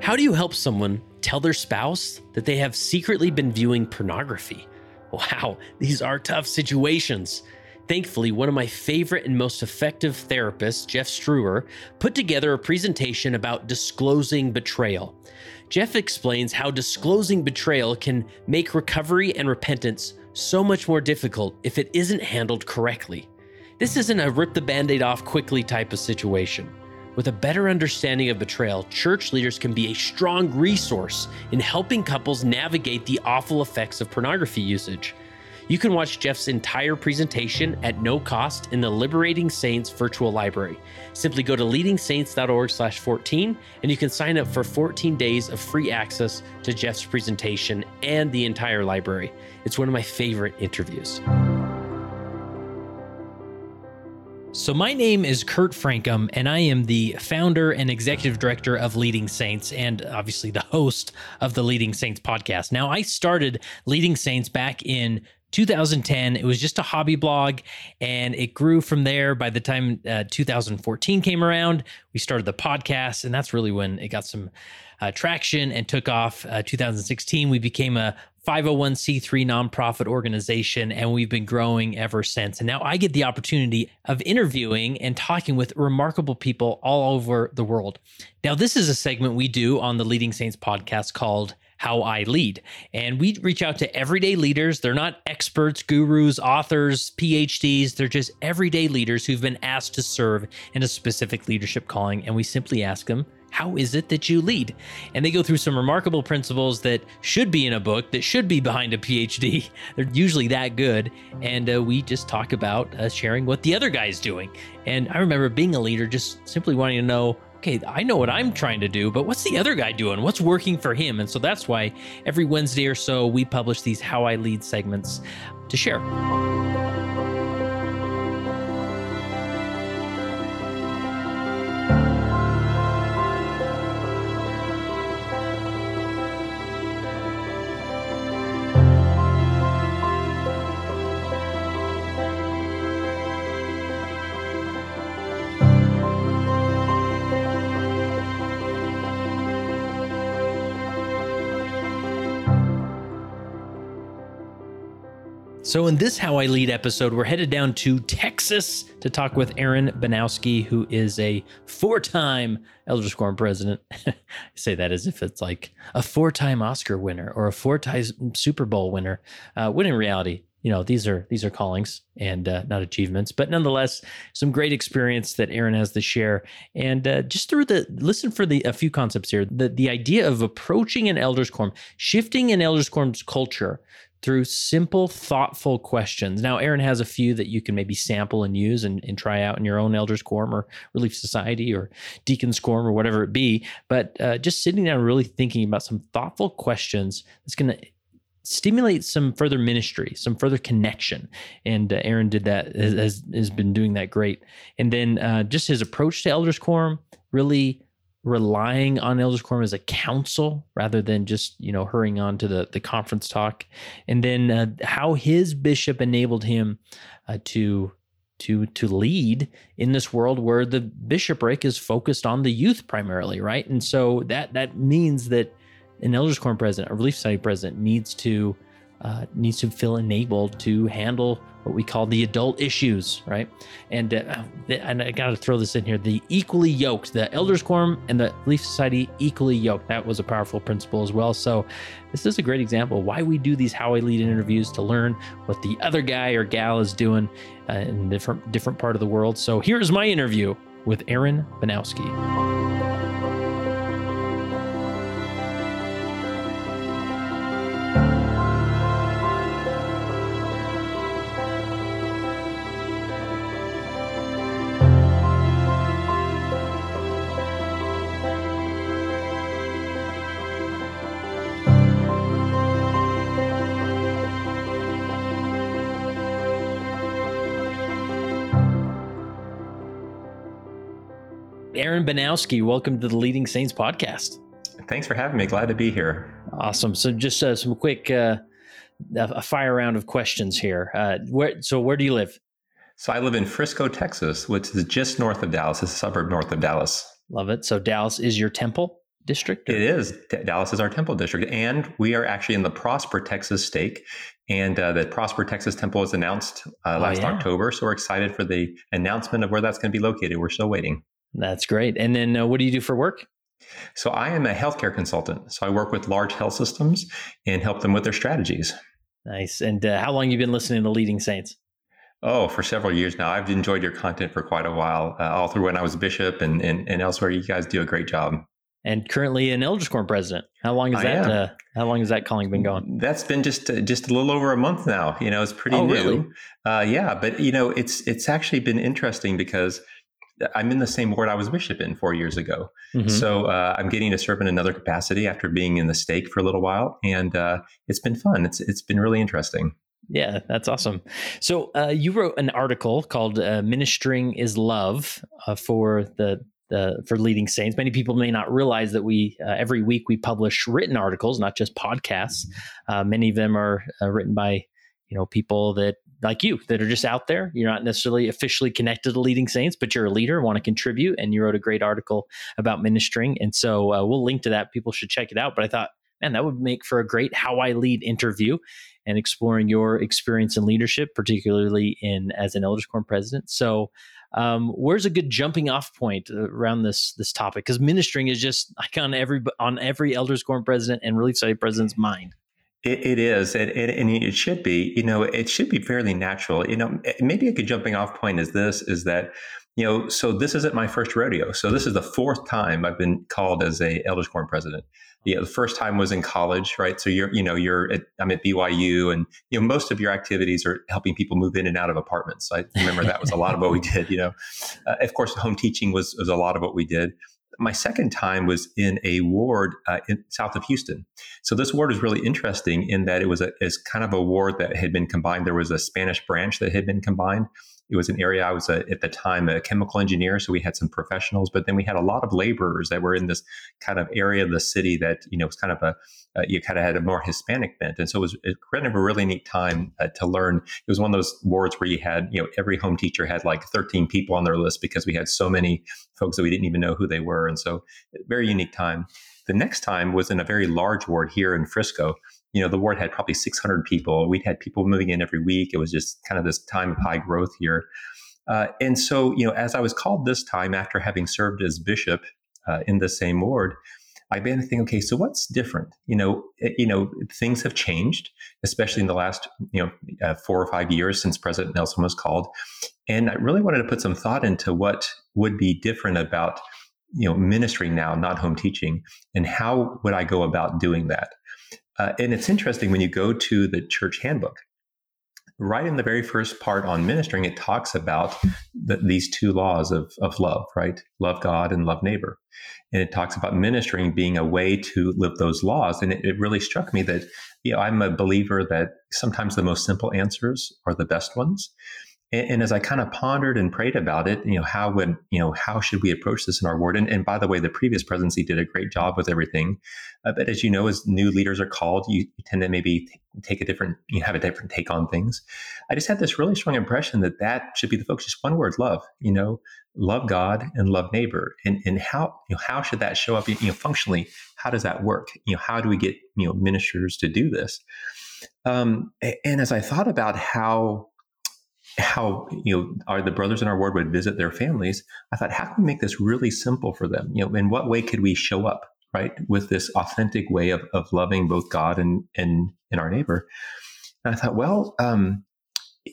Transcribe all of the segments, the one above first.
How do you help someone tell their spouse that they have secretly been viewing pornography? Wow, these are tough situations. Thankfully, one of my favorite and most effective therapists, Jeff Struer, put together a presentation about disclosing betrayal. Jeff explains how disclosing betrayal can make recovery and repentance so much more difficult if it isn't handled correctly. This isn't a rip the band aid off quickly type of situation. With a better understanding of betrayal, church leaders can be a strong resource in helping couples navigate the awful effects of pornography usage. You can watch Jeff's entire presentation at no cost in the Liberating Saints virtual library. Simply go to leadingsaints.org/14 and you can sign up for 14 days of free access to Jeff's presentation and the entire library. It's one of my favorite interviews. So, my name is Kurt Francom, and I am the founder and executive director of Leading Saints, and obviously the host of the Leading Saints podcast. Now, I started Leading Saints back in 2010 it was just a hobby blog and it grew from there. By the time uh, 2014 came around we started the podcast and that's really when it got some uh, traction and took off. Uh, 2016 we became a 501c3 nonprofit organization, and we've been growing ever since. And now I get the opportunity of interviewing and talking with remarkable people all over the world. Now, this is a segment we do on the Leading Saints podcast called how I lead. And we reach out to everyday leaders. They're not experts, gurus, authors, PhDs. They're just everyday leaders who've been asked to serve in a specific leadership calling. And we simply ask them, how is it that you lead? And they go through some remarkable principles that should be in a book, that should be behind a PhD. They're usually that good. And uh, we just talk about uh, sharing what the other guy's doing. And I remember being a leader, just simply wanting to know okay, I know what I'm trying to do, but what's the other guy doing? What's working for him? And so that's why every Wednesday or so, we publish these How I Lead segments to share. So, in this How I Lead episode, we're headed down to Texas to talk with Aaron Bujnowski, who is a four time Elders Quorum president. I say that as if it's like a four time Oscar winner or a four time Super Bowl winner. Uh, when in reality, you know these are these are callings and uh, not achievements but nonetheless some great experience that aaron has to share and uh, just through the listen for the a few concepts here the the idea of approaching an elders quorum shifting an elders quorum's culture through simple, thoughtful questions. Now, Aaron has a few that you can maybe sample and use and, and try out in your own Elders Quorum or Relief Society or Deacons Quorum or whatever it be. But uh, just sitting down and really thinking about some thoughtful questions that's going to stimulate some further ministry, some further connection. And uh, Aaron did that, has, has been doing that great. And then uh, just his approach to Elders Quorum really relying on elders quorum as a council rather than just you know hurrying on to the the conference talk. And then uh, how his bishop enabled him uh, to to to lead in this world where the bishopric is focused on the youth primarily right? And so that that means that an elders quorum president a relief society president needs to uh, needs to feel enabled to handle what we call the adult issues, right? And uh, and I got to throw this in here: the equally yoked, the elders quorum and the Relief Society equally yoked. That was a powerful principle as well. So this is a great example why we do these how I lead interviews to learn what the other guy or gal is doing uh, in different different part of the world. So here's my interview with Aaron Bujnowski. Bujnowski, welcome to the Leading Saints podcast. Thanks for having me. Glad to be here. Awesome. So, just uh, some quick uh, a fire round of questions here. Uh, where so where do you live? So I live in Frisco, Texas, which is just north of Dallas. It's a suburb north of Dallas. Love it. So Dallas is your temple. district? or- It is. D- Dallas is our temple district. And we are actually in the Prosper, Texas stake. And uh, the Prosper, Texas temple was announced uh, Oh, last yeah. October. So we're excited for the announcement of where that's going to be located. We're still waiting. That's great. And then uh, what do you do for work? So I am a healthcare consultant. So I work with large health systems and help them with their strategies. Nice. And uh, how long you been listening to Leading Saints? Oh, for several years now. I've enjoyed your content for quite a while, uh, all through when I was bishop and, and, and elsewhere. You guys do a great job. And currently an Elders Quorum president. How long is I that? Uh, how long has that calling been going? That's been just uh, just a little over a month now. You know, it's pretty Oh, new. really? Uh, yeah, but you know, it's it's actually been interesting because I'm in the same ward I was bishop in four years ago. Mhm. So uh, I'm getting to serve in another capacity after being in the stake for a little while, and uh, it's been fun. It's it's been really interesting. Yeah, that's awesome. So uh, you wrote an article called uh, "Ministering is Love" uh, for the the for leading saints. Many people may not realize that we uh, every week we publish written articles, not just podcasts. Uh, many of them are uh, written by you know people that like you that are just out there. You're not necessarily officially connected to leading saints, but you're a leader, want to contribute, and you wrote a great article about ministering. And so uh, we'll link to that. People should check it out. But I thought, man, that would make for a great "How I Lead" interview and exploring your experience in leadership, particularly in as an Elders Quorum president. So, um, where's a good jumping off point around this this topic? Because ministering is just like on every on every Elders Quorum president and Relief Society president's mind. It, it is, and, and, and it should be. You know, it should be fairly natural. You know, maybe a good jumping off point is this: is that you know, so this isn't my first rodeo. So this is the fourth time I've been called as a Elders Quorum president. You know, the first time was in college, right? So you're, you know, you're at, I'm at BYU, and you know, most of your activities are helping people move in and out of apartments. I remember that was a lot of what we did. You know, uh, of course, home teaching was was a lot of what we did. My second time was in a ward uh, in south of Houston. So this ward is really interesting in that it was a is kind of a ward that had been combined. There was a Spanish branch that had been combined. It was an area I was a, at the time a chemical engineer, so we had some professionals, but then we had a lot of laborers that were in this kind of area of the city that you know was kind of a uh, you kind of had a more Hispanic bent, and so it was kind of a really neat time uh, to learn. It was one of those wards where you had you know every home teacher had like 13 people on their list because we had so many folks that we didn't even know who they were, and so very unique time. The next time was in a very large ward here in Frisco. You know, the ward had probably 600 people. We'd had people moving in every week. It was just kind of this time of high growth here. Uh, and so, you know, as I was called this time after having served as bishop uh, in the same ward, I began to think, okay, so what's different? You know, it, you know, things have changed, especially in the last, you know, uh, four or five years since President Nelson was called, and I really wanted to put some thought into what would be different about, you know, ministry now, not home teaching, and how would I go about doing that? Uh, and it's interesting when you go to the church handbook, right in the very first part on ministering, it talks about the, these two laws of, of love, right? Love God and love neighbor. And it talks about ministering being a way to live those laws. And it, it really struck me that, you know, I'm a believer that sometimes the most simple answers are the best ones. And, and as I kind of pondered and prayed about it, you know, how would, you know, how should we approach this in our ward? And, and by the way, the previous presidency did a great job with everything. Uh, but as you know, as new leaders are called, you, tend to maybe t- take a different, you have a different take on things. I just had this really strong impression that that should be the focus. Just one word, love, you know, love God and love neighbor. And, and how, you know, how should that show up, you know, functionally? How does that work? You know, how do we get, you know, ministers to do this? Um, and as I thought about how, how you know are the brothers in our ward would visit their families i thought how can we make this really simple for them? You know in what way could we show up right with this authentic way of, of loving both god and and and our neighbor? And i thought well um,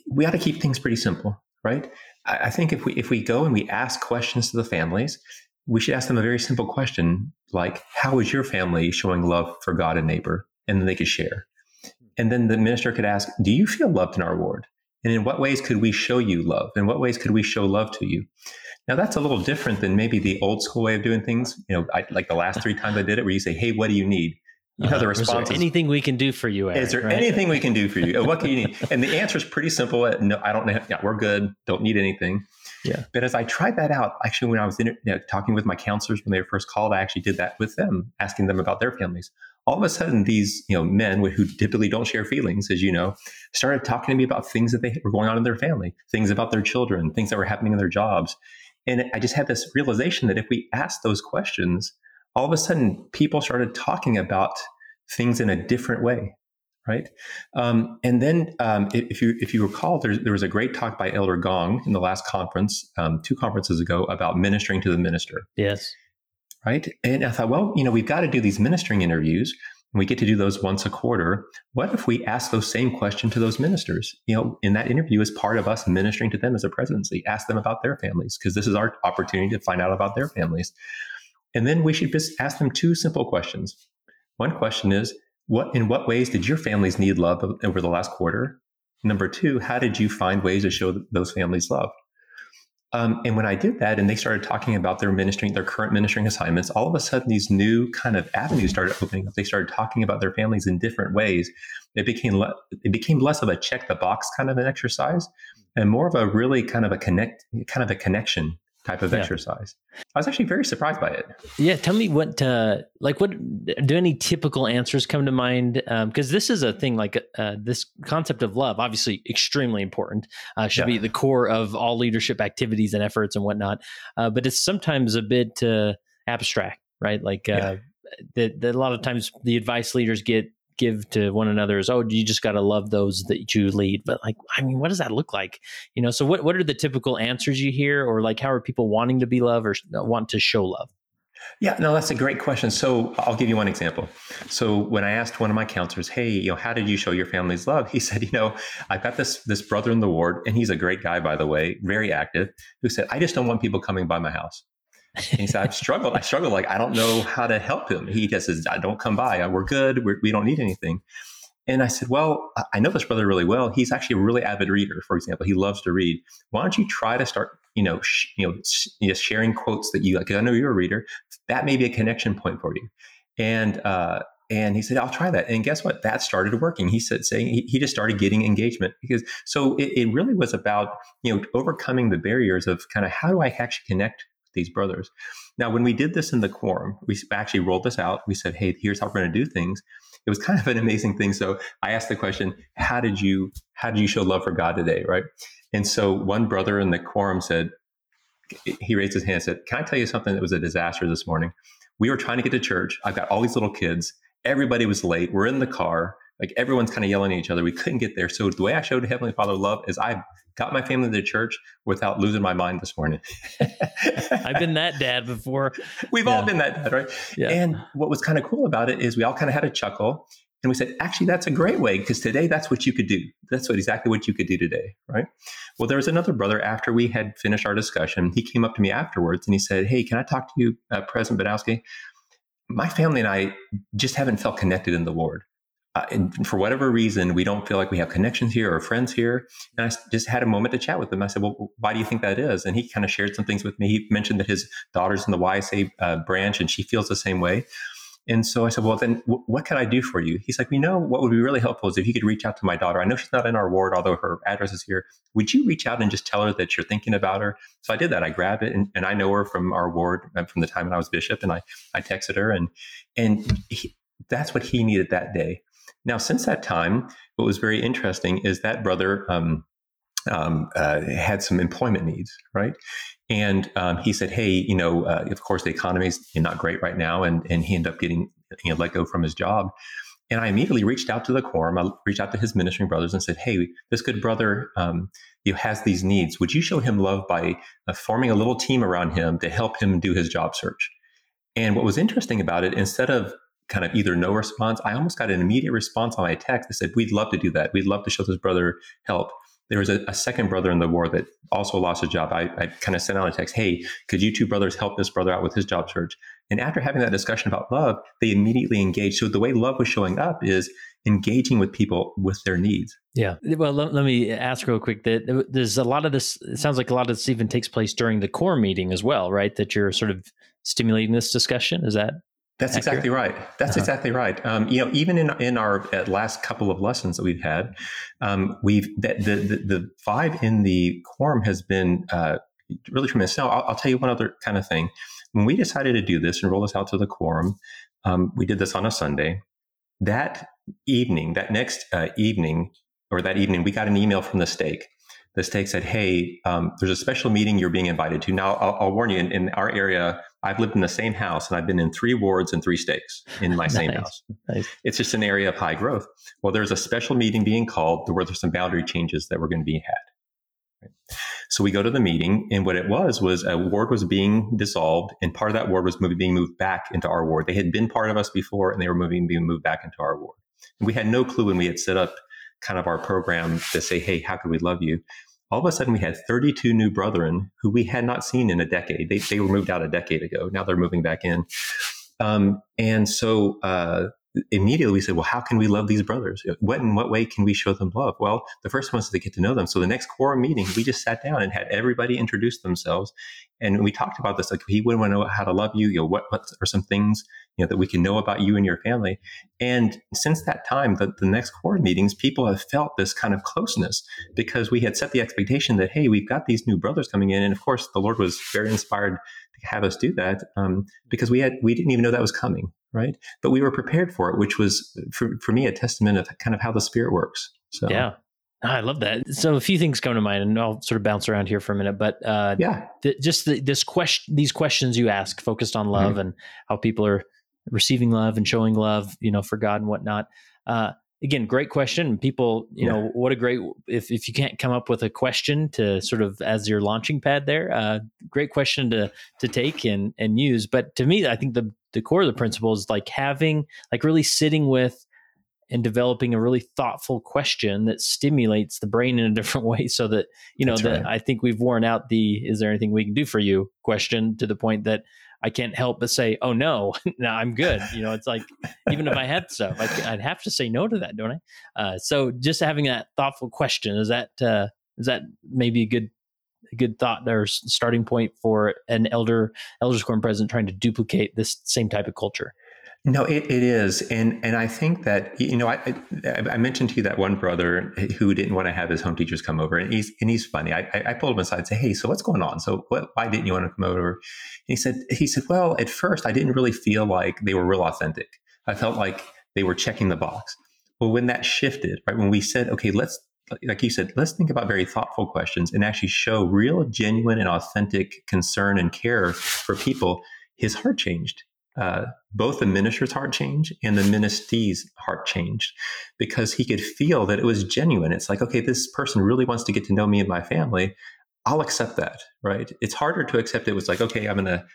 we ought to keep things pretty simple right? I, I think if we if we go and we ask questions to the families we should ask them a very simple question like how is your family showing love for god and neighbor? And then they could share. And then the minister could ask do you feel loved in our ward and in what ways could we show you love? In what ways could we show love to you? Now that's a little different than maybe the old school way of doing things. You know, I, like the last three times I did it, where you say, "Hey, what do you need?" You know, the Uh, is there response is, anything we can do for you? Eric, "Is there right? anything we can do for you? What can you need?" And the answer is pretty simple. uh, No, I don't know. Yeah, we're good. Don't need anything. Yeah. But as I tried that out, actually, when I was in, you know, talking with my counselors when they were first called, I actually did that with them, asking them about their families. All of a sudden, these you know men who typically don't share feelings, as you know, started talking to me about things that they were going on in their family, things about their children, things that were happening in their jobs. And I just had this realization that if we ask those questions, all of a sudden people started talking about things in a different way right? Um, and then, um, if you if you recall, there, there was a great talk by Elder Gong in the last conference, um, two conferences ago, about ministering to the minister. Yes. Right. And I thought, well, you know, we've got to do these ministering interviews. We get to do those once a quarter. What if we ask those same question to those ministers? You know, in that interview, as part of us ministering to them as a presidency, ask them about their families because this is our opportunity to find out about their families. And then we should just ask them two simple questions. One question is, what in what ways did your families need love over the last quarter? Number two, how did you find ways to show those families love? Um, and when I did that, and they started talking about their ministering, their current ministering assignments, all of a sudden these new kind of avenues started opening up. They started talking about their families in different ways. It became le- it became less of a check the box kind of an exercise, and more of a really kind of a connect kind of a connection type of yeah. exercise. I was actually very surprised by it. Yeah, tell me what, uh, like, what do any typical answers come to mind? Because um, this is a thing, like uh, this concept of love, obviously extremely important, uh, should yeah. be the core of all leadership activities and efforts and whatnot. Uh, but it's sometimes a bit uh, abstract, right? Like, uh, yeah. that a lot of times the advice leaders get give to one another is, oh, you just got to love those that you lead. But like, I mean, what does that look like? You know, so what, what are the typical answers you hear or like, how are people wanting to be loved or uh, want to show love? Yeah, no, that's a great question. So I'll give you one example. So when I asked one of my counselors, "Hey, you know, how did you show your family's love?" He said, "You know, I've got this this brother in the ward, and he's a great guy, by the way, very active. Who said I just don't want people coming by my house. And he said, I've struggled. I struggled. Like, I don't know how to help him. He just says, I don't come by. We're good. We're, we do not need anything. And I said, Well, I know this brother really well. He's actually a really avid reader, for example. He loves to read. Why don't you try to start, you know, sh- you know, sh- sharing quotes that you like? I know you're a reader. That may be a connection point for you. And, uh, and he said, I'll try that. And guess what? That started working. He said, saying he, he just started getting engagement because so it, it really was about, you know, overcoming the barriers of kind of how do I actually connect these brothers. Now, when we did this in the quorum, we actually rolled this out. We said, hey, here's how we're going to do things. It was kind of an amazing thing. So I asked the question, how did you how did you show love for God today? Right. And so one brother in the quorum said, he raised his hand and said, Can I tell you something that was a disaster this morning? We were trying to get to church. I've got all these little kids. Everybody was late. We're in the car. Like everyone's kind of yelling at each other. We couldn't get there. So the way I showed Heavenly Father love is I got my family to church without losing my mind this morning. I've been that dad before. We've yeah. all been that dad, right? Yeah. And what was kind of cool about it is we all kind of had a chuckle and we said, actually, that's a great way because today that's what you could do. That's what exactly what you could do today, right? Well, there was another brother after we had finished our discussion. He came up to me afterwards and he said, Hey, can I talk to you, uh, President Bujnowski? My family and I just haven't felt connected in the ward uh, and for whatever reason, we don't feel like we have connections here or friends here. And I just had a moment to chat with him. I said, Well, why do you think that is? And he kind of shared some things with me. He mentioned that his daughter's in the YSA uh, branch and she feels the same way. And so I said, Well, then w- what can I do for you? He's like, We know what would be really helpful is if you could reach out to my daughter. I know she's not in our ward, although her address is here. Would you reach out and just tell her that you're thinking about her? So I did that. I grabbed it and, and I know her from our ward uh, from the time when I was bishop. And I, I texted her and, and he, that's what he needed that day. Now, since that time, what was very interesting is that brother um, um, uh, had some employment needs, right? And um, he said, "Hey, you know, uh, of course, the economy is not great right now," and and he ended up getting you know, let go from his job. And I immediately reached out to the quorum. I reached out to his ministering brothers and said, "Hey, this good brother, um, you has these needs. Would you show him love by uh, forming a little team around him to help him do his job search?" And what was interesting about it, instead of kind of either no response. I almost got an immediate response on my text that said, We'd love to do that. We'd love to show this brother help. There was a, a second brother in the war that also lost a job. I, I kind of sent out a text, Hey, could you two brothers help this brother out with his job search? And after having that discussion about love, they immediately engaged. So the way love was showing up is engaging with people with their needs. Yeah. Well, let, let, me ask real quick that uh, there's a lot of this, it sounds like a lot of this even takes place during the core meeting as well, right? That you're sort of stimulating this discussion. Is that that's accurate? exactly right. That's uh-huh. exactly right. Um, you know, even in in our last couple of lessons that we've had, um, we've the, the, the vibe in the quorum has been uh, really tremendous. Now, I'll, I'll, tell you one other kind of thing. When we decided to do this and roll this out to the quorum, um, we did this on a Sunday. That evening, that next uh, evening, or that evening, we got an email from the stake the stake said, "Hey, um, there's a special meeting you're being invited to." Now, I'll, I'll warn you. In, in, our area, I've lived in the same house, and I've been in three wards and three stakes in my same Nice. house. Nice. It's just an area of high growth. Well, there's a special meeting being called where there's some boundary changes that were going to be had. So we go to the meeting, and what it was was a ward was being dissolved, and part of that ward was moving, being moved back into our ward. They had been part of us before, and they were moving, being moved back into our ward. And we had no clue when we had set up kind of our program to say, "Hey, how could we love you?" All of a sudden, we had 32 new brethren who we had not seen in a decade. They, they were moved out a decade ago. Now they're moving back in. Um, and so uh, immediately we said, well, how can we love these brothers? What in what way can we show them love? Well, the first one was to get to know them. So the next core meeting, we just sat down and had everybody introduce themselves, and we talked about this. Like, he would want to know how to love you. You know, what what are some things you know that we can know about you and your family? And since that time, the, the next core meetings, people have felt this kind of closeness because we had set the expectation that hey, we've got these new brothers coming in, and of course, the Lord was very inspired to have us do that um, because we had we didn't even know that was coming right? But we were prepared for it, which was for, for me a testament of kind of how the spirit works. So Yeah. Ah, I love that. So a few things come to mind, and I'll sort of bounce around here for a minute. But uh, yeah, th- just the, this question, these questions you ask, focused on love Mm-hmm. and how people are receiving love and showing love, you know, for God and whatnot. Uh, again, great question. People, you Yeah. know, what a great if if you can't come up with a question to sort of as your launching pad there, uh, great question to to take and and use. But to me, I think the the core of the principle is like having like really sitting with and developing a really thoughtful question that stimulates the brain in a different way so that you know That's that right. i think we've worn out the is there anything we can do for you? question to the point that i can't help but say oh no no i'm good. You know it's like even if i had stuff I, i'd have to say no to that don't i? Uh, so just having that thoughtful question is that uh, is that maybe a good good thought or starting point for an elder elders quorum president trying to duplicate this same type of culture no, it, it is, and and I think that you know I, I I mentioned to you that one brother who didn't want to have his home teachers come over, and he's and he's funny. I I pulled him aside and say, hey, so what's going on? So what? Why didn't you want to come over? And he said he said, well, at first I didn't really feel like they were real authentic. I felt like they were checking the box. Well, when that shifted, right, when we said, okay, let's like you said, let's think about very thoughtful questions and actually show real, genuine, and authentic concern and care for people. His heart changed. Uh, both the minister's heart changed and the minister's heart changed because he could feel that it was genuine. It's like, okay, this person really wants to get to know me and my family. I'll accept that, right? It's harder to accept it was like, okay, I'm going to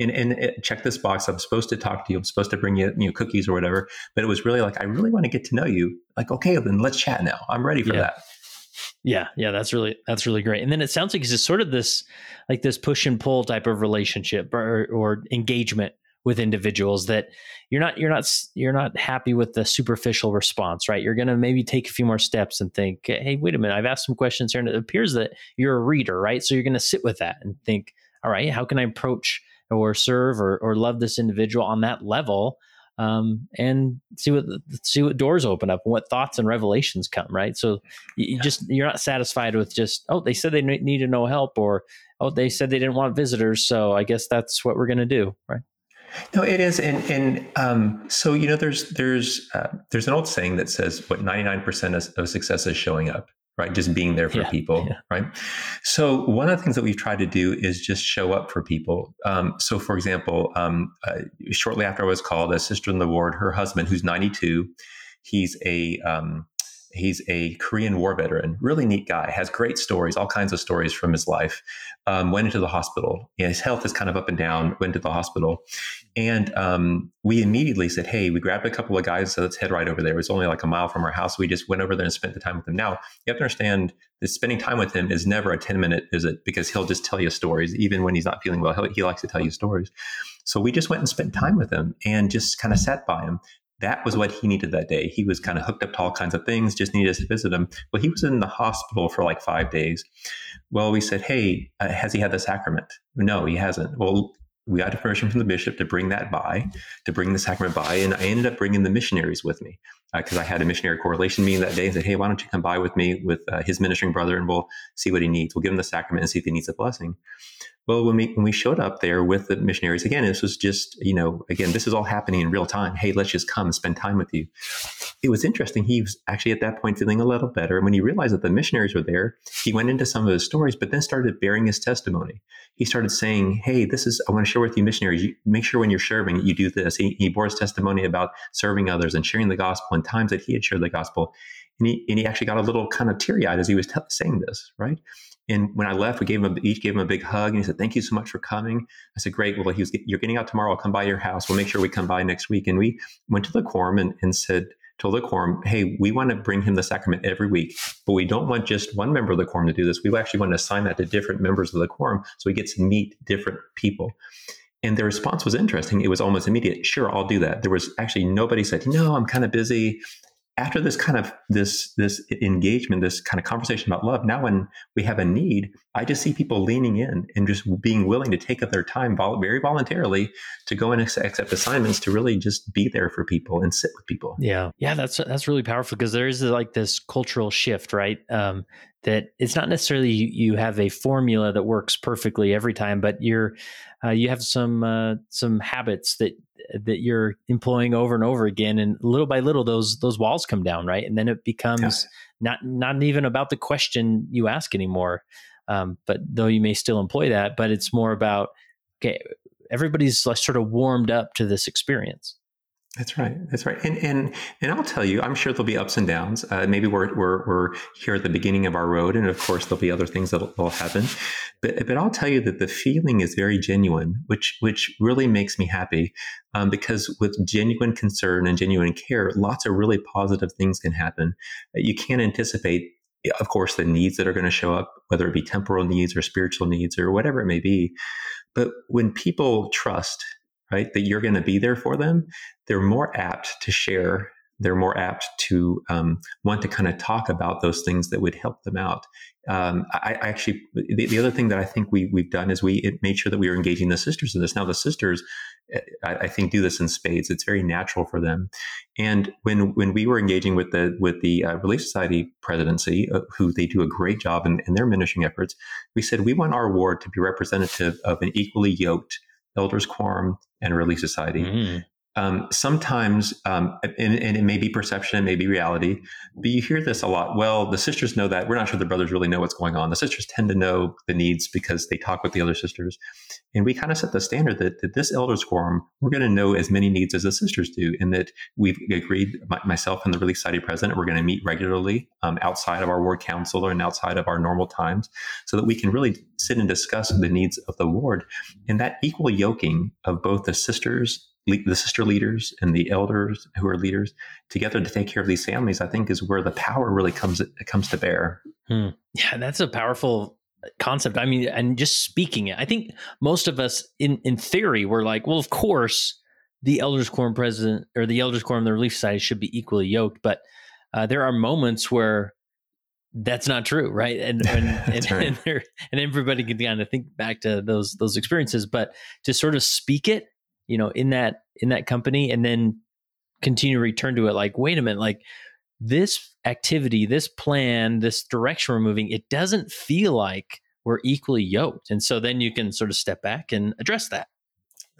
and, and it- check this box. I'm supposed to talk to you. I'm supposed to bring you, you know, cookies or whatever. But it was really like, I really want to get to know you. Like, okay, then let's chat now. I'm ready for Yeah. that. Yeah, yeah, that's really that's really great. And then it sounds like it's just sort of this like this push and pull type of relationship or, or engagement with individuals that you're not you're not you're not happy with the superficial response, right? You're going to maybe take a few more steps and think, "Hey, wait a minute, I've asked some questions here and it appears that you're a reader, right? So you're going to sit with that and think, "All right, how can I approach or serve or or love this individual on that level?" Um, and see what see what doors open up and what thoughts and revelations come, right? So you, just you're not satisfied with just oh they said they ne- needed no help or oh they said they didn't want visitors so i guess that's what we're going to do right No, it is, and and um, so you know, there's there's uh, there's an old saying that says what 99 percent of, of success is showing up, right? Just being there for Yeah, people, yeah. right? So one of the things that we've tried to do is just show up for people. Um, so, for example, um, uh, shortly after I was called, a sister in the ward, her husband, who's 92, he's a um, he's a Korean War veteran, really neat guy, has great stories, all kinds of stories from his life. Um, went into the hospital. His health is kind of up and down. Went to the hospital, and um, we immediately said, "Hey, we grabbed a couple of guys. So let's head right over there." It was only like a mile from our house. We just went over there and spent the time with him. Now you have to understand that spending time with him is never a ten minute visit because he'll just tell you stories, even when he's not feeling well. He, he likes to tell you stories. So we just went and spent time with him and just kind of sat by him. That was what he needed that day. He was kind of hooked up to all kinds of things, just needed us to visit him. Well, he was in the hospital for like five days. Well, we said, Hey, uh, has he had the sacrament? No, he hasn't. Well, we got permission from the bishop to bring that by, to bring the sacrament by. And I ended up bringing the missionaries with me because I had a missionary correlation meeting that day and said, Hey, why don't you come by with me with uh, his ministering brother and we'll see what he needs. We'll give him the sacrament and see if he needs a blessing. Well, when we when we showed up there with the missionaries, again, this was just you know, again, this is all happening in real time. Hey, let's just come and spend time with you. It was interesting. He was actually at that point feeling a little better, and when he realized that the missionaries were there, he went into some of his stories, but then started bearing his testimony. He started saying, "Hey, this is I want to share with you, missionaries. You, make sure when you're serving, you do this." He, he bore his testimony about serving others and sharing the gospel and times that he had shared the gospel, and he and he actually got a little kind of teary eyed as he was t- saying this, right? And when I left, we gave him a, each gave him a big hug, and he said, "Thank you so much for coming." I said, "Great. Well, he was, you're getting out tomorrow. I'll come by your house. We'll make sure we come by next week." And we went to the quorum and, and said, told the quorum, "Hey, we want to bring him the sacrament every week, but we don't want just one member of the quorum to do this. We actually want to assign that to different members of the quorum, so he gets to meet different people." And the response was interesting. It was almost immediate. Sure, I'll do that. There was actually nobody said, "No, I'm kind of busy." After this kind of this this engagement this kind of conversation about love now when we have a need i just see people leaning in and just being willing to take up their time vol- very voluntarily to go and accept assignments to really just be there for people and sit with people. Yeah. Yeah that's that's really powerful because there is like this cultural shift right? Um, that it's not necessarily you, you, have a formula that works perfectly every time but you're uh, you have some uh, some habits that that you're employing over and over again and little by little those those walls come down right? And then it becomes not not even about the question you ask anymore um, but though you may still employ that but it's more about okay everybody's like sort of warmed up to this experience that's right. That's right. And and and I'll tell you, I'm sure there'll be ups and downs. Uh, maybe we're, we're we're here at the beginning of our road, and of course there'll be other things that will happen. But but I'll tell you that the feeling is very genuine, which which really makes me happy, um, because with genuine concern and genuine care, lots of really positive things can happen. You can't anticipate of course, the needs that are going to show up, whether it be temporal needs or spiritual needs or whatever it may be. But when people trust right? That you're going to be there for them, they're more apt to share. They're more apt to um, want to kind of talk about those things that would help them out. Um, I, I, actually, the, the, other thing that I think we, we've done is we made sure that we were engaging the sisters in this. Now, the sisters, eh, I, I think, do this in spades. It's very natural for them. And when when we were engaging with the with the uh, Relief Society presidency, uh, who they do a great job in, in their ministering efforts, we said we want our ward to be representative of an equally yoked elders quorum and relief society mm um, sometimes, um, and, and, it may be perception, it may be reality, but you hear this a lot. Well, the sisters know that. We're not sure the brothers really know what's going on. The sisters tend to know the needs because they talk with the other sisters. And we kind of set the standard that, that this elders quorum, we're going to know as many needs as the sisters do. And that we've agreed, myself and the Relief Society president, we're going to meet regularly um, outside of our ward council and outside of our normal times so that we can really sit and discuss the needs of the ward. And that equal yoking of both the sisters the sister leaders and the elders who are leaders together to take care of these families, I think is where the power really comes comes to bear. Hmm. Yeah, that's a powerful concept. I mean, and just speaking it, I think most of us, in in theory, we're like, well, of course, the elders quorum president or the elders quorum, the relief society should be equally yoked, but uh, there are moments where that's not true, right? And and and, right. and, and everybody can kind of think back to those those experiences, but to sort of speak it you know in that in that company and then continue to return to it like wait a minute like this activity this plan this direction we're moving it doesn't feel like we're equally yoked. And so then you can sort of step back and address that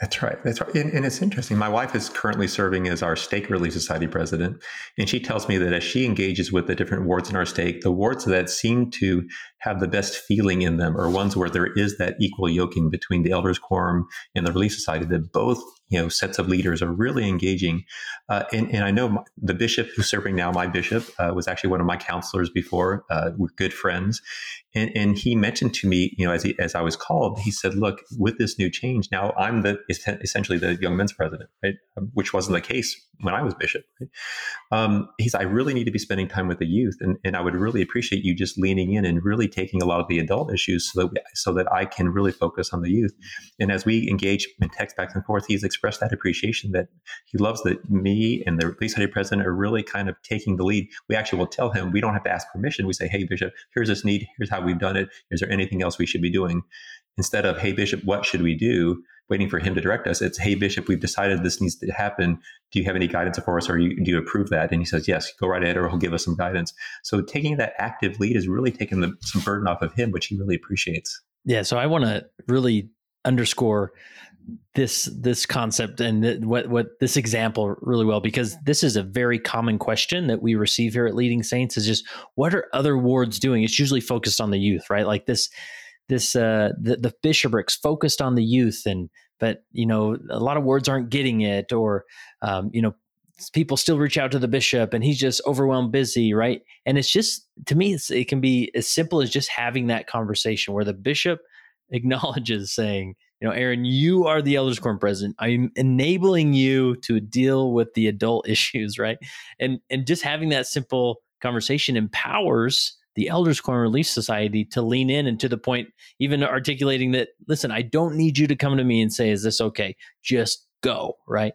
that's right. That's right. And, and, it's interesting. My wife is currently serving as our stake relief society president. And she tells me that as she engages with the different wards in our stake, the wards that seem to have the best feeling in them are ones where there is that equal yoking between the elders quorum and the relief society that both you know sets of leaders are really engaging uh, and, and, i know my, the bishop who's serving now my bishop uh, was actually one of my counselors before uh, we're good friends and, and he mentioned to me you know as, he, as i was called he said look with this new change now i'm the essentially the young men's president right um, which wasn't the case when i was bishop right? um, he's i really need to be spending time with the youth and, and i would really appreciate you just leaning in and really taking a lot of the adult issues so that we, so that I can really focus on the youth. And as we engage and text back and forth, he's that appreciation that he loves that me and the Society president are really kind of taking the lead. We actually will tell him we don't have to ask permission. We say, "Hey, Bishop, here's this need. Here's how we've done it. Is there anything else we should be doing?" Instead of, "Hey, Bishop, what should we do?" waiting for him to direct us. It's, hey, Bishop, we've decided this needs to happen. Do you have any guidance for us or you, do you approve that? And he says, yes, go right ahead or he'll give us some guidance. So taking that active lead is really taking the, some burden off of him, which he really appreciates. Yeah, so I want to really underscore this this concept and th- what what this example really well because this is a very common question that we receive here at Leading Saints is just what are other wards doing? It's usually focused on the youth, right? Like this this uh the, the bishoprics focused on the youth and but you know a lot of wards aren't getting it or um, you know people still reach out to the bishop and he's just overwhelmed busy right and it's just to me it can be as simple as just having that conversation where the bishop acknowledges saying you know aaron you are the elders quorum president i'm enabling you to deal with the adult issues right and and just having that simple conversation empowers the elders quorum relief society to lean in and to the point even articulating that listen i don't need you to come to me and say is this okay just go right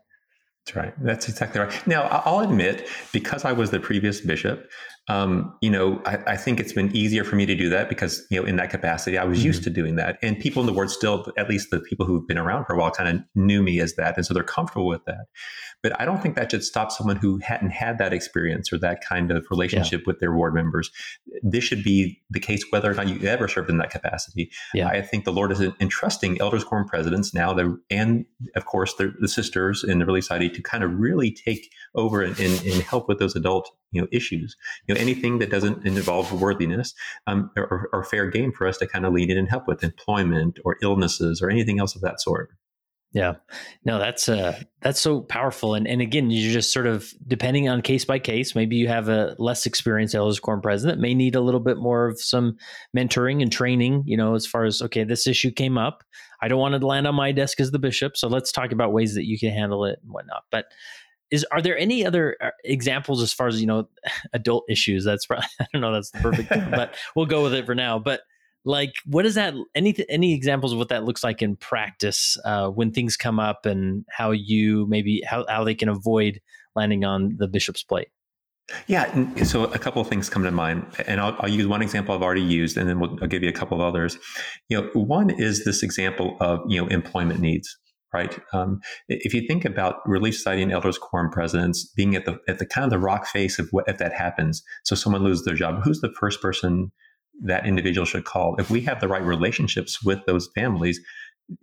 that's right. That's exactly right. Now, I'll admit, because I was the previous bishop, um, you know, I, I, think it's been easier for me to do that because, you know, in that capacity, I was mm-hmm. used to doing that. And people in the ward still, at least the people who've been around for a while, kind of knew me as that. And so they're comfortable with that. But I don't think that should stop someone who hadn't had that experience or that kind of relationship yeah. with their ward members. This should be the case whether or not you ever served in that capacity. Yeah. I think the Lord is entrusting elders quorum presidents now, the, and of course the, the sisters in the Relief Society to kind of really take over and, and, and help with those adult you know issues you know anything that doesn't involve worthiness um, or, fair game for us to kind of lead in and help with employment or illnesses or anything else of that sort yeah. No, that's uh that's so powerful. And and again, you're just sort of depending on case by case. Maybe you have a less experienced elders quorum president may need a little bit more of some mentoring and training, you know, as far as okay, this issue came up. I don't want to land on my desk as the bishop. So let's talk about ways that you can handle it and whatnot. But is are there any other uh, examples as far as you know adult issues? That's probably i don't know that's the perfect term, but we'll go with it for now. But like what is that any any examples of what that looks like in practice uh, when things come up and how you maybe how, how they can avoid landing on the bishop's plate? Yeah, so a couple of things come to mind, and I'll, I'll use one example I've already used, and then we'll, I'll give you a couple of others. You know, one is this example of you know employment needs, right? Um, if you think about Relief Society Elders Quorum presidents being at the at the kind of the rock face of what if that happens, so someone loses their job, who's the first person that individual should call. If we have the right relationships with those families,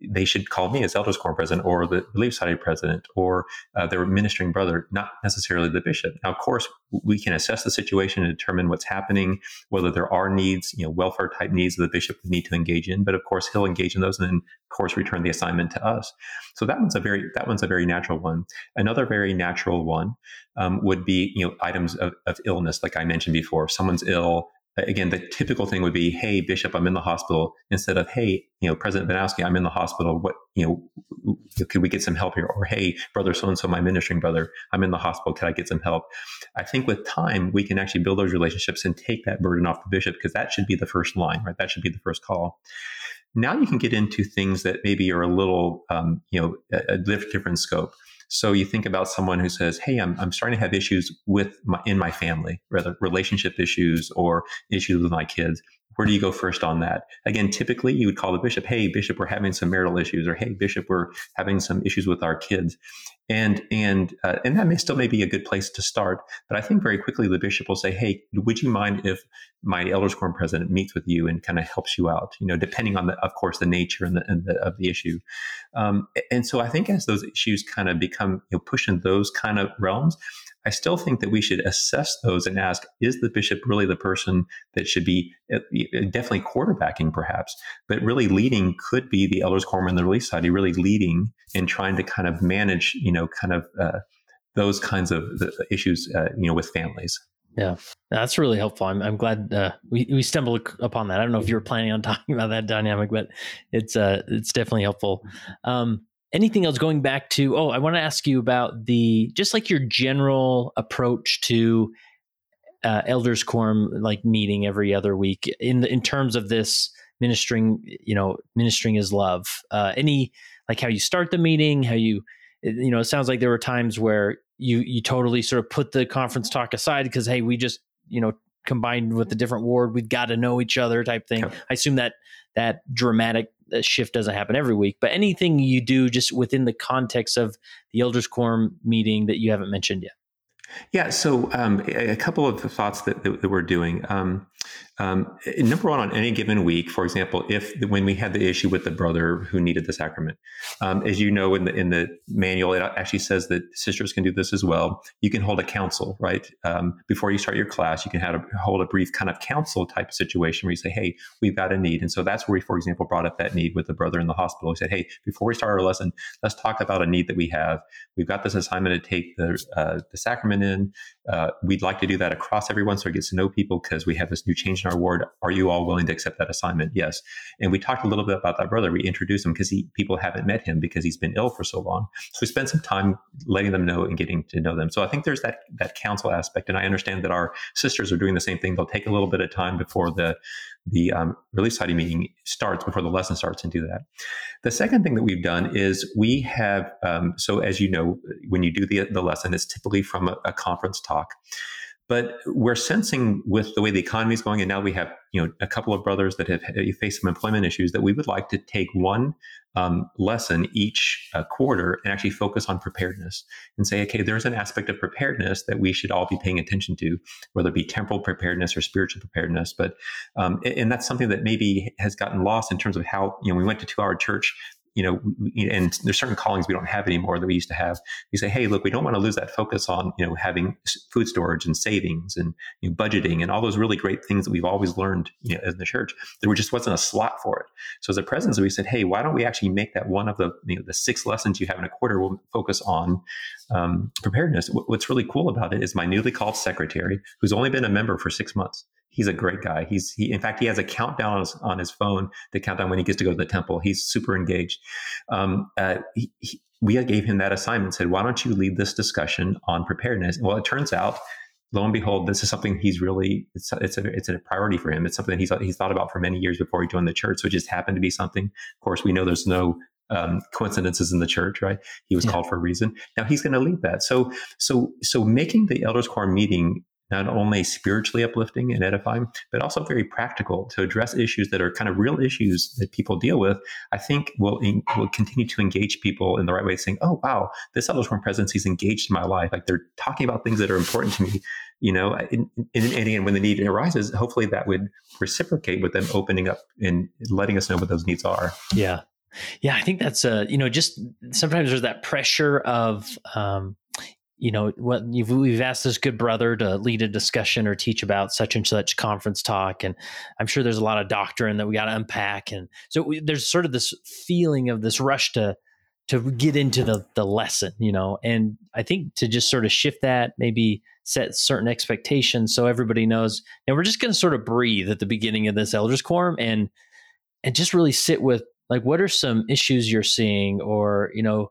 they should call me as elders quorum president or the relief society president or uh, their ministering brother not necessarily the bishop. Now of course we can assess the situation and determine what's happening whether there are needs you know welfare type needs that the bishop would need to engage in but of course he'll engage in those and then of course return the assignment to us. So that one's a very that one's a very natural one. Another very natural one um, would be you know items of, of illness like i mentioned before. If someone's ill again, the typical thing would be, "Hey, Bishop, I'm in the hospital," instead of, "Hey, you know, President Bujnowski, I'm in the hospital. What, you know, could we get some help here?" Or, "Hey, brother so and so, my ministering brother, I'm in the hospital. Can I get some help?" I think with time, we can actually build those relationships and take that burden off the bishop because that should be the first line, right? That should be the first call. Now you can get into things that maybe are a little, um, you know, a, a different scope. So you think about someone who says, "Hey, I'm, I'm starting to have issues with my, in my family, rather relationship issues or issues with my kids. Where do you go first on that?" Again, typically you would call the bishop, "Hey, bishop, we're having some marital issues," or "Hey, bishop, we're having some issues with our kids," and and uh, and that may still may be a good place to start. But I think very quickly the bishop will say, "Hey, would you mind if my elders quorum president meets with you and kind of helps you out?" You know, depending on the, of course, the nature and the, and the of the issue. Um, and so I think as those issues kind of become you know push in those kind of realms, I still think that we should assess those and ask, is the bishop really the person that should be uh, definitely quarterbacking, perhaps, but really leading could be the elders quorum and the relief society really leading and trying to kind of manage, you know, kind of uh, those kinds of issues, uh, you know, with families. Yeah, that's really helpful. I'm, I'm glad uh, we, we stumbled upon that. I don't know if you were planning on talking about that dynamic, but it's uh, it's definitely helpful. Um, anything else going back to oh i want to ask you about the just like your general approach to uh, elders quorum like meeting every other week in in terms of this ministering you know ministering is love uh, any like how you start the meeting how you you know it sounds like there were times where you you totally sort of put the conference talk aside because hey we just you know combined with the different ward we've got to know each other type thing. I assume that that dramatic shift doesn't happen every week, but anything you do just within the context of the elders quorum meeting that you haven't mentioned yet. Yeah, so um, a couple of the thoughts that, that, that we're doing. Um, Um, number one, on any given week, for example, if when we had the issue with the brother who needed the sacrament, um, as you know in the in the manual, it actually says that sisters can do this as well. You can hold a council, right? Um, before you start your class, you can have a, hold a brief kind of council type situation where you say, "Hey, we've got a need," and so that's where we, for example, brought up that need with the brother in the hospital. We said, "Hey, before we start our lesson, let's talk about a need that we have. We've got this assignment to take the uh, the sacrament in. Uh, we'd like to do that across everyone so it gets to know people because we have this new change our ward. Are you all willing to accept that assignment? Yes. And we talked a little bit about that brother. We introduced him because people haven't met him because he's been ill for so long. So we spent some time letting them know and getting to know them. So I think there's that that council aspect, and I understand that our sisters are doing the same thing. They'll take a little bit of time before the the um, relief society meeting starts before the lesson starts and do that. The second thing that we've done is we have um, so as you know when you do the the lesson, it's typically from a, a conference talk. But we're sensing with the way the economy is going, and now we have you know a couple of brothers that have faced some employment issues that we would like to take one um, lesson each uh, quarter and actually focus on preparedness and say, okay, there's an aspect of preparedness that we should all be paying attention to, whether it be temporal preparedness or spiritual preparedness. But um, and that's something that maybe has gotten lost in terms of how you know we went to two hour church you know, and there's certain callings we don't have anymore that we used to have. We say, hey, look, we don't want to lose that focus on, you know, having food storage and savings and you know, budgeting and all those really great things that we've always learned, you know, in the church. There just wasn't a slot for it. So as a presence, we said, hey, why don't we actually make that one of the, you know, the six lessons you have in a quarter? We'll focus on um, preparedness. What's really cool about it is my newly called secretary, who's only been a member for six months he's a great guy. He's he in fact he has a countdown on his, on his phone The countdown when he gets to go to the temple. He's super engaged. Um, uh, he, he, we gave him that assignment. Said, why don't you lead this discussion on preparedness? Well, it turns out. Lo and behold, this is something he's really it's it's a it's a priority for him. It's something he's he's thought about for many years before he joined the church. So it just happened to be something. Of course, we know there's no um, coincidences in the church, right? He was yeah. called for a reason. Now he's going to lead that. So, so, so making the elders quorum meeting not only spiritually uplifting and edifying, but also very practical to address issues that are kind of real issues that people deal with, I think will, will continue to engage people in the right way, saying, oh, wow, this Elders Quorum presidency is engaged in my life. Like they're talking about things that are important to me. You know, and, and, and when the need arises, hopefully that would reciprocate with them opening up and letting us know what those needs are. Yeah. Yeah, I think that's a, you know, just sometimes there's that pressure of, um, you know what we've asked this good brother to lead a discussion or teach about such and such conference talk and i'm sure there's a lot of doctrine that we got to unpack and so we, there's sort of this feeling of this rush to to get into the the lesson you know? And i think to just sort of shift that maybe set certain expectations so everybody knows and we're just going to sort of breathe at the beginning of this elders quorum and and just really sit with like what are some issues you're seeing or you know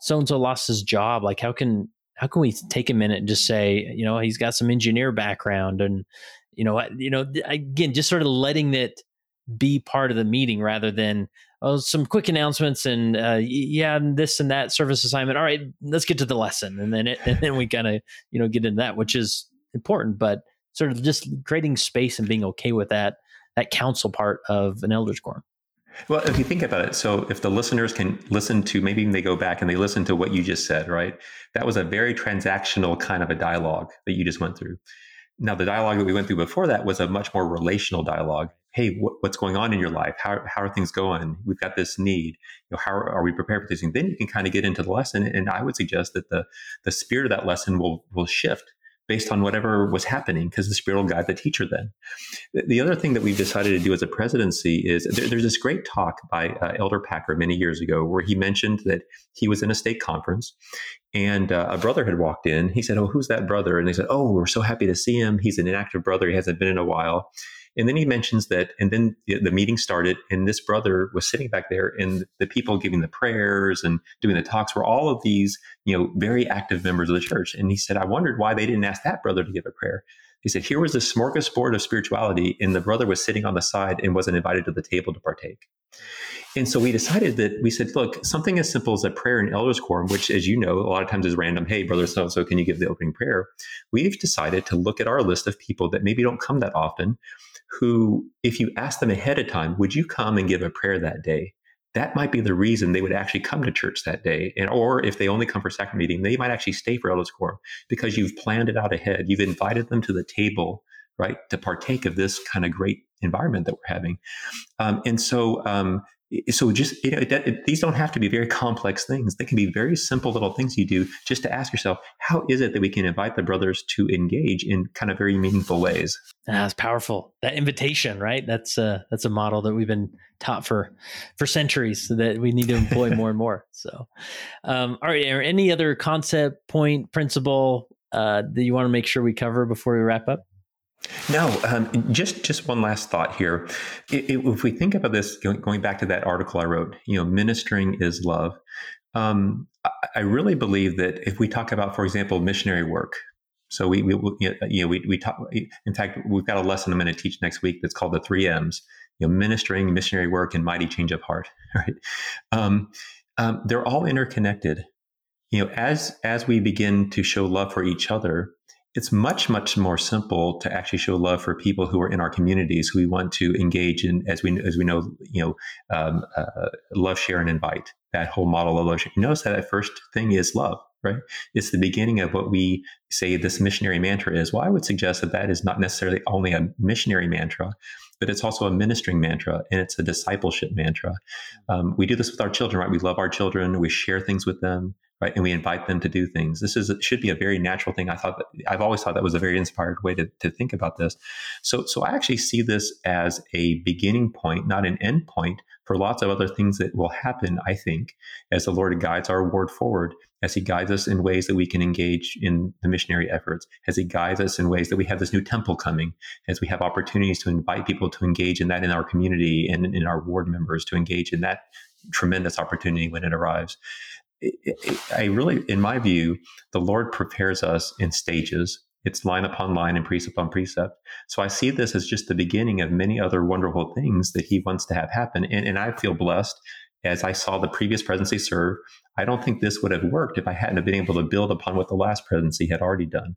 so and so lost his job. Like, how can how can we take a minute and just say, you know, he's got some engineer background, and you know, you know, again, just sort of letting it be part of the meeting rather than oh, some quick announcements and uh, yeah, and this and that service assignment. All right, let's get to the lesson, and then it, and then we kind of you know get into that, which is important, but sort of just creating space and being okay with that that council part of an elders quorum. Well, if you think about it, so if the listeners can listen to, maybe they go back and they listen to what you just said, right? That was a very transactional kind of a dialogue that you just went through. Now, the dialogue that we went through before that was a much more relational dialogue. Hey, wh- what's going on in your life? How, how are things going? We've got this need. You know, how are, are we prepared for this? And then you can kind of get into the lesson. And I would suggest that the the spirit of that lesson will will shift based on whatever was happening because the spirit will guide the teacher then. The other thing that we've decided to do as a presidency is there, there's this great talk by uh, Elder Packer many years ago where he mentioned that he was in a stake conference and uh, a brother had walked in. He said, Oh, who's that brother? And they said, Oh, we're so happy to see him. He's an inactive brother. He hasn't been in a while. And then he mentions that, and then the meeting started, and this brother was sitting back there, and the people giving the prayers and doing the talks were all of these, you know, very active members of the church. And he said, I wondered why they didn't ask that brother to give a prayer. He said, Here was a smorgasbord of spirituality, and the brother was sitting on the side and wasn't invited to the table to partake. And so we decided that we said, look, something as simple as a prayer in elders quorum, which, as you know, a lot of times is random. Hey, brother so so, can you give the opening prayer? We've decided to look at our list of people that maybe don't come that often who, if you ask them ahead of time, would you come and give a prayer that day? That might be the reason they would actually come to church that day. And or if they only come for sacrament meeting, they might actually stay for elders quorum because you've planned it out ahead. You've invited them to the table right? To partake of this kind of great environment that we're having. Um, and so, um, so just you know, it, it, these don't have to be very complex things. They can be very simple little things you do just to ask yourself, how is it that we can invite the brothers to engage in kind of very meaningful ways? That's powerful. That invitation, right? That's a that's a model that we've been taught for for centuries that we need to employ more and more. So, um, all right. Are any other concept, point, principle uh, that you want to make sure we cover before we wrap up? No, um, just just one last thought here. If we think about this, going back to that article I wrote, you know, ministering is love. Um, I really believe that if we talk about, for example, missionary work, so we, we you know we, we talk. In fact, we've got a lesson I'm going to teach next week that's called the three M's. You know, ministering, missionary work, and mighty change of heart. Right? Um, um, they're all interconnected. You know, as as we begin to show love for each other, it's much much more simple to actually show love for people who are in our communities who we want to engage in as we as we know you know um, uh, love share and invite. That whole model of love share. You notice that that first thing is love right? It's the beginning of what we say this missionary mantra is. Well i would suggest that that is not necessarily only a missionary mantra but it's also a ministering mantra and it's a discipleship mantra. Um, we do this with our children right? We love our children. We share things with them right? And we invite them to do things. This is should be a very natural thing. I thought that, I've always thought that was a very inspired way to, to think about this. So so I actually see this as a beginning point, not an end point for lots of other things that will happen. I think as the Lord guides our ward forward, as He guides us in ways that we can engage in the missionary efforts, as He guides us in ways that we have this new temple coming, as we have opportunities to invite people to engage in that in our community and in our ward members to engage in that tremendous opportunity when it arrives. I really, in my view, the Lord prepares us in stages. It's line upon line and precept upon precept. So I see this as just the beginning of many other wonderful things that He wants to have happen. And, and I feel blessed as I saw the previous presidency serve, I don't think this would have worked if I hadn't been able to build upon what the last presidency had already done.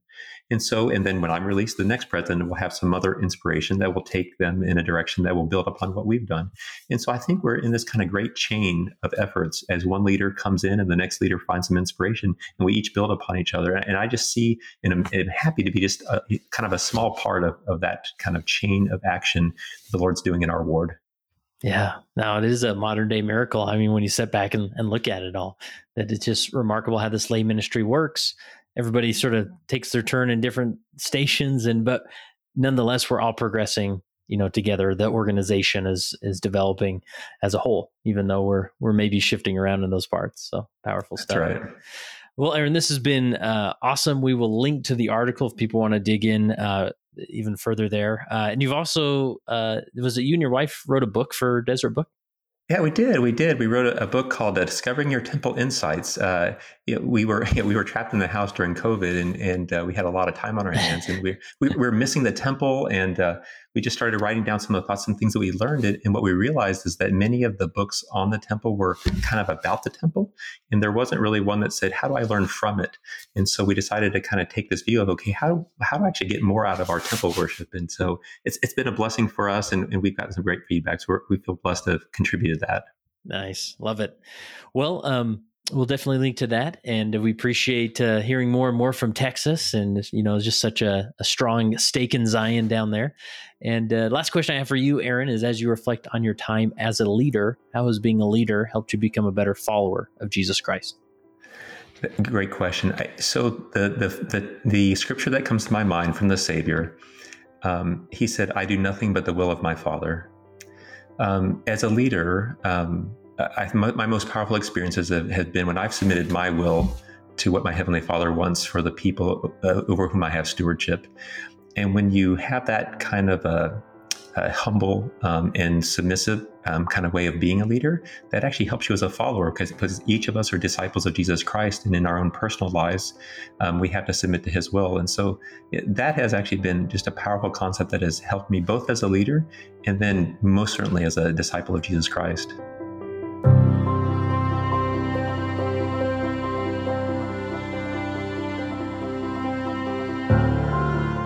And so, and then when I'm released, the next president will have some other inspiration that will take them in a direction that will build upon what we've done. And so I think we're in this kind of great chain of efforts as one leader comes in and the next leader finds some inspiration and we each build upon each other. And I just see and I'm, I'm happy to be just a, kind of a small part of, of that kind of chain of action the Lord's doing in our ward. Yeah, now it is a modern day miracle. I mean, when you sit back and, and look at it all, that it's just remarkable how this lay ministry works. Everybody sort of takes their turn in different stations, and but nonetheless, we're all progressing. You know, together, the organization is is developing as a whole, even though we're we're maybe shifting around in those parts. So powerful That's stuff. Right. Well, Aaron, this has been uh, awesome. We will link to the article if people want to dig in. Uh, even further there. Uh, and you've also uh, was it you and your wife wrote a book for Deseret Book? Yeah, we did. We did. We wrote a, a book called uh, "Discovering Your Temple Insights." Uh, you know, we were you know, we were trapped in the house during COVID, and and uh, we had a lot of time on our hands, and we we were missing the temple, and uh, we just started writing down some of the thoughts and things that we learned. And what we realized is that many of the books on the temple were kind of about the temple, and there wasn't really one that said, "How do I learn from it?" And so we decided to kind of take this view of, okay, how how do I actually get more out of our temple worship? And so it's it's been a blessing for us, and, and we've gotten some great feedback. So we feel blessed to have contributed that. Nice, love it. Well, um, we'll definitely link to that. And we appreciate uh, hearing more and more from texas. And you know just such a, a strong stake in zion down there. And uh, last question i have for you aaron is as you reflect on your time as a leader how has being a leader helped you become a better follower of jesus christ? Great question. So the, the the the, scripture that comes to my mind from the savior um, he said i do nothing but the will of my father. Um, as a leader um, I, my, my, most powerful experiences have, have, been when I've submitted my will to what my Heavenly Father wants for the people uh, over whom I have stewardship. And when you have that kind of a, a humble um, and submissive um, kind of way of being a leader, that actually helps you as a follower because, each of us are disciples of Jesus Christ. And in our own personal lives, um, we have to submit to His will. And so it, that has actually been just a powerful concept that has helped me both as a leader and then most certainly as a disciple of Jesus Christ.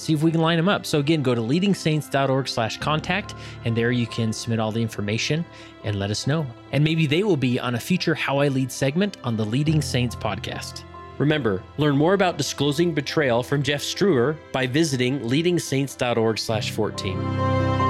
see if we can line them up. So again, go to leadingsaints.org slash contact, and there you can submit all the information and let us know. And maybe they will be on a future How I Lead segment on the Leading Saints podcast. Remember, learn more about disclosing betrayal from Jeff Struer by visiting leadingsaints.org slash 14.